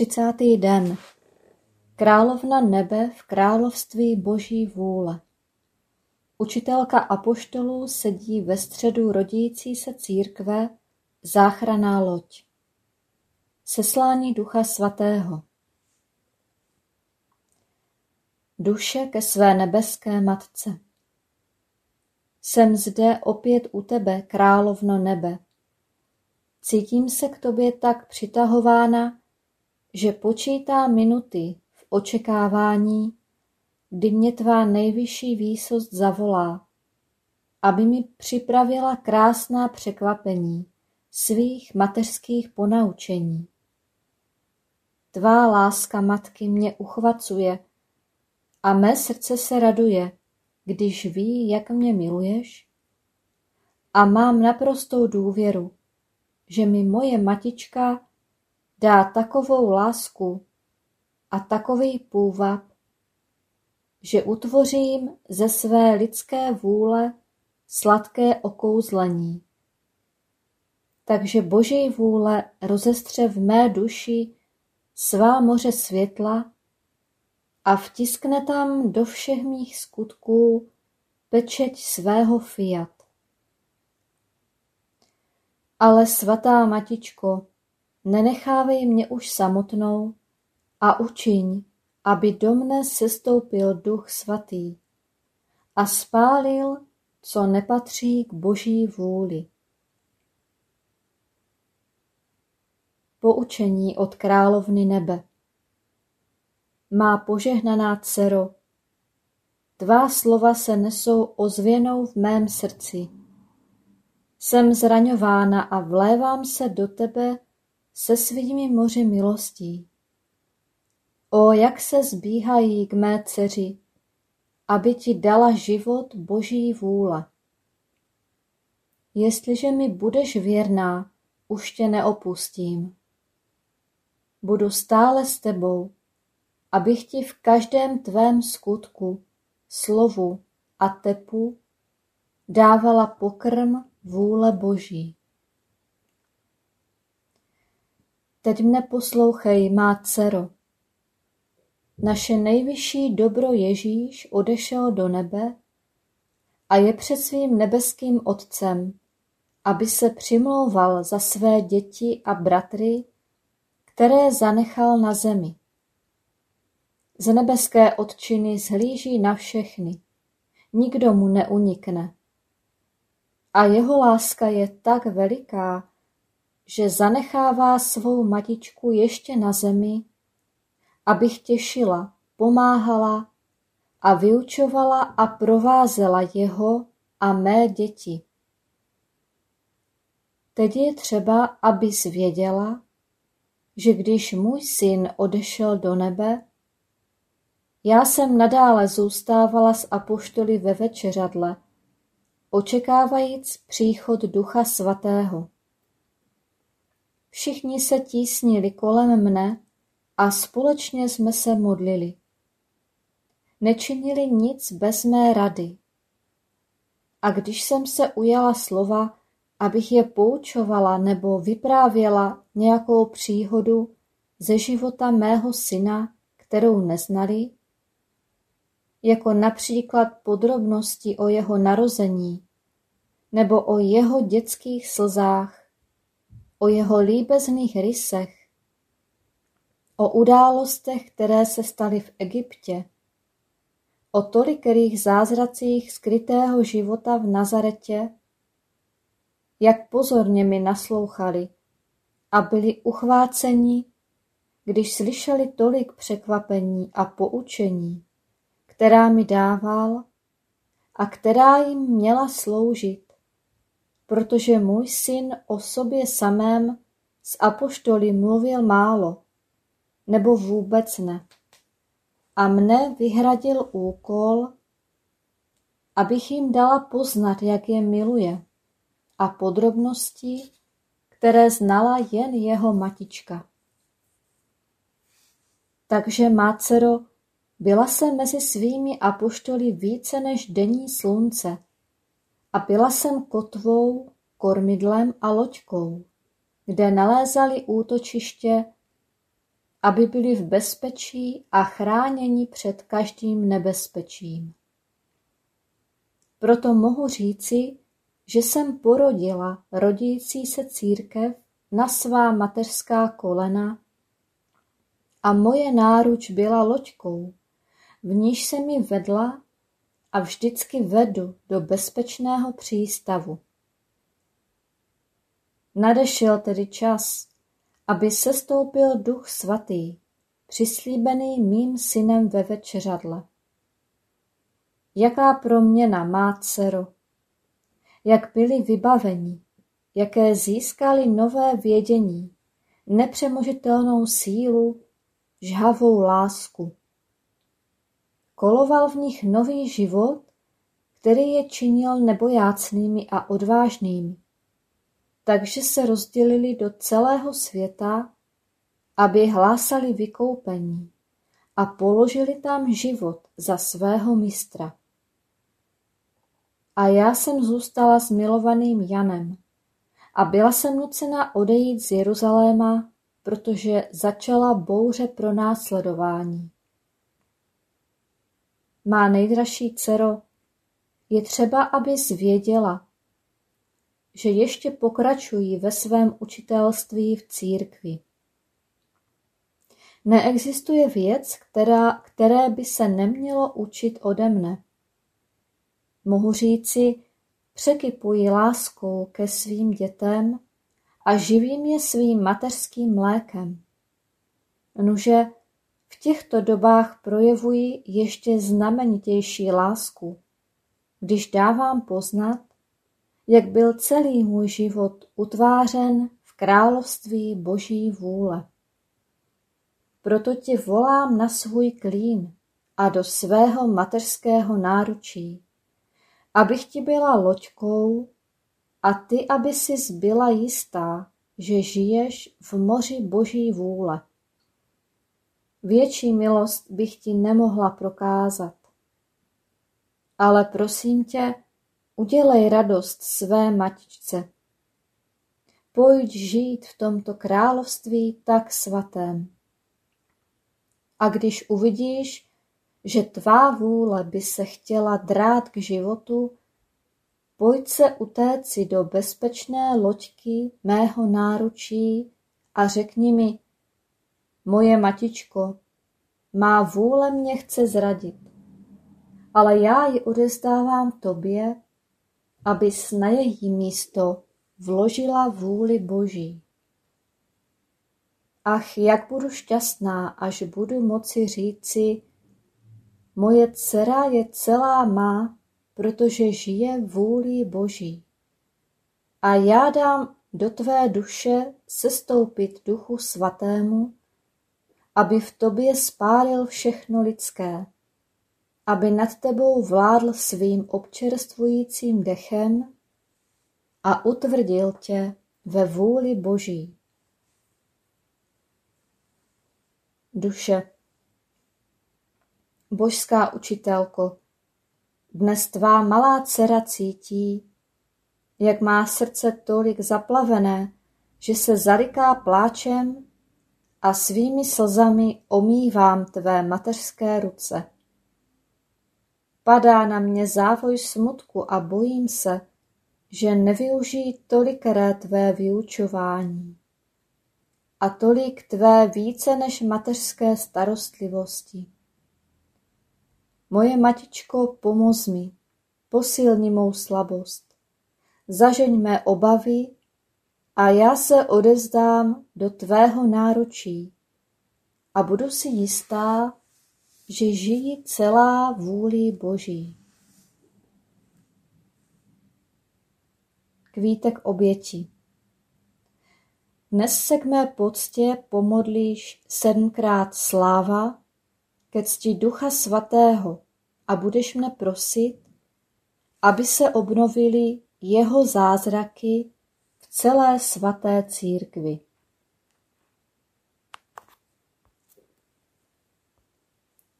Třicátý den. Královna nebe v království boží vůle. Učitelka apoštolů sedí ve středu rodící se církve, záchraná loď. Seslání Ducha Svatého. Duše ke své nebeské matce. Jsem zde opět u tebe, královno nebe. Cítím se k tobě tak přitahována, že počítá minuty v očekávání, kdy mě tvá nejvyšší výsost zavolá, aby mi připravila krásná překvapení svých mateřských ponaučení. Tvá láska matky mě uchvacuje a mé srdce se raduje, když ví, jak mě miluješ. A mám naprostou důvěru, že mi moje matička dá takovou lásku a takový půvab, že utvořím ze své lidské vůle sladké okouzlení. Takže Boží vůle rozestře v mé duši svá moře světla a vtiskne tam do všech mých skutků pečeť svého fiat. Ale svatá matičko, nenechávej mě už samotnou a učiň, aby do mne sestoupil duch svatý a spálil, co nepatří k boží vůli. Poučení od královny nebe Má požehnaná dcero, tvá slova se nesou ozvěnou v mém srdci. Jsem zraňována a vlévám se do tebe se svými moři milostí. O, jak se zbíhají k mé dceři, aby ti dala život boží vůle. Jestliže mi budeš věrná, už tě neopustím. Budu stále s tebou, abych ti v každém tvém skutku, slovu a tepu dávala pokrm vůle Boží. Teď mne poslouchej, má dcero. Naše nejvyšší dobro Ježíš odešel do nebe a je před svým nebeským Otcem, aby se přimlouval za své děti a bratry, které zanechal na zemi. Z nebeské Otčiny zhlíží na všechny, nikdo mu neunikne. A jeho láska je tak veliká, že zanechává svou matičku ještě na zemi, abych těšila, pomáhala a vyučovala a provázela jeho a mé děti. Teď je třeba, abys věděla, že když můj syn odešel do nebe, já jsem nadále zůstávala s apoštoly ve večeřadle, očekávajíc příchod Ducha Svatého. Všichni se tísnili kolem mne a společně jsme se modlili. Nečinili nic bez mé rady. A když jsem se ujala slova, abych je poučovala nebo vyprávěla nějakou příhodu ze života mého syna, kterou neznali, jako například podrobnosti o jeho narození nebo o jeho dětských slzách, o jeho líbezných rysech, o událostech, které se staly v Egyptě, o tolikerých zázracích skrytého života v Nazaretě, jak pozorně mi naslouchali a byli uchváceni, když slyšeli tolik překvapení a poučení která mi dával a která jim měla sloužit, protože můj syn o sobě samém s apoštoly mluvil málo, nebo vůbec ne. A mne vyhradil úkol, abych jim dala poznat, jak je miluje, a podrobnosti, které znala jen jeho matička. Takže, má dcero, byla jsem mezi svými apoštoly více než denní slunce a byla jsem kotvou, kormidlem a loďkou, kde nalézali útočiště, aby byli v bezpečí a chráněni před každým nebezpečím. Proto mohu říci, že jsem porodila rodící se církev na svá mateřská kolena a moje náruč byla loďkou, v níž se mi vedla a vždycky vedu do bezpečného přístavu. Nadešel tedy čas, aby sestoupil duch svatý, přislíbený mým synem ve večeřadle. Jaká proměna má dcero, jak byli vybaveni, jaké získali nové vědění, nepřemožitelnou sílu, žhavou lásku. Koloval v nich nový život, který je činil nebojácnými a odvážnými. Takže se rozdělili do celého světa, aby hlásali vykoupení a položili tam život za svého mistra. A já jsem zůstala s milovaným Janem a byla jsem nucena odejít z Jeruzaléma, protože začala bouře pro následování. Má nejdražší dcero, je třeba, abys věděla, že ještě pokračují ve svém učitelství v církvi. Neexistuje věc, která, které by se nemělo učit ode mne. Mohu říci, překypuji láskou ke svým dětem a živím je svým mateřským mlékem. Nuže, těchto dobách projevuji ještě znamenitější lásku, když dávám poznat, jak byl celý můj život utvářen v království Boží vůle. Proto tě volám na svůj klín a do svého mateřského náručí, abych ti byla loďkou a ty, aby si byla jistá, že žiješ v moři Boží vůle. Větší milost bych ti nemohla prokázat. Ale prosím tě, udělej radost své matičce. Pojď žít v tomto království tak svatém. A když uvidíš, že tvá vůle by se chtěla drát k životu, pojď se utéci do bezpečné loďky mého náručí a řekni mi, moje matičko, má vůle mě chce zradit, ale já ji odezdávám tobě, abys na její místo vložila vůli Boží. Ach, jak budu šťastná, až budu moci říci, moje dcera je celá má, protože žije vůli Boží. A já dám do tvé duše sestoupit duchu svatému, aby v tobě spálil všechno lidské, aby nad tebou vládl svým občerstvujícím dechem a utvrdil tě ve vůli Boží. Duše Božská učitelko, dnes tvá malá dcera cítí, jak má srdce tolik zaplavené, že se zaryká pláčem a svými slzami omývám tvé mateřské ruce. Padá na mě závoj smutku a bojím se, že nevyužijí tolikré tvé vyučování a tolik tvé více než mateřské starostlivosti. Moje matičko, pomoz mi, posilni mou slabost, zažeň mé obavy a já se odezdám do tvého náručí a budu si jistá, že žijí celá vůli Boží. Kvítek oběti Dnes se k mé poctě pomodlíš sedmkrát sláva ke cti Ducha Svatého a budeš mne prosit, aby se obnovily jeho zázraky celé svaté církvi.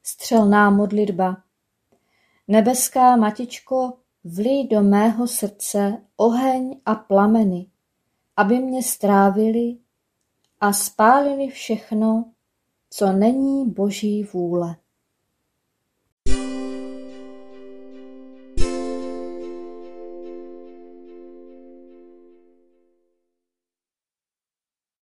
Střelná modlitba Nebeská Matičko, vlij do mého srdce oheň a plameny, aby mě strávili a spálili všechno, co není Boží vůle.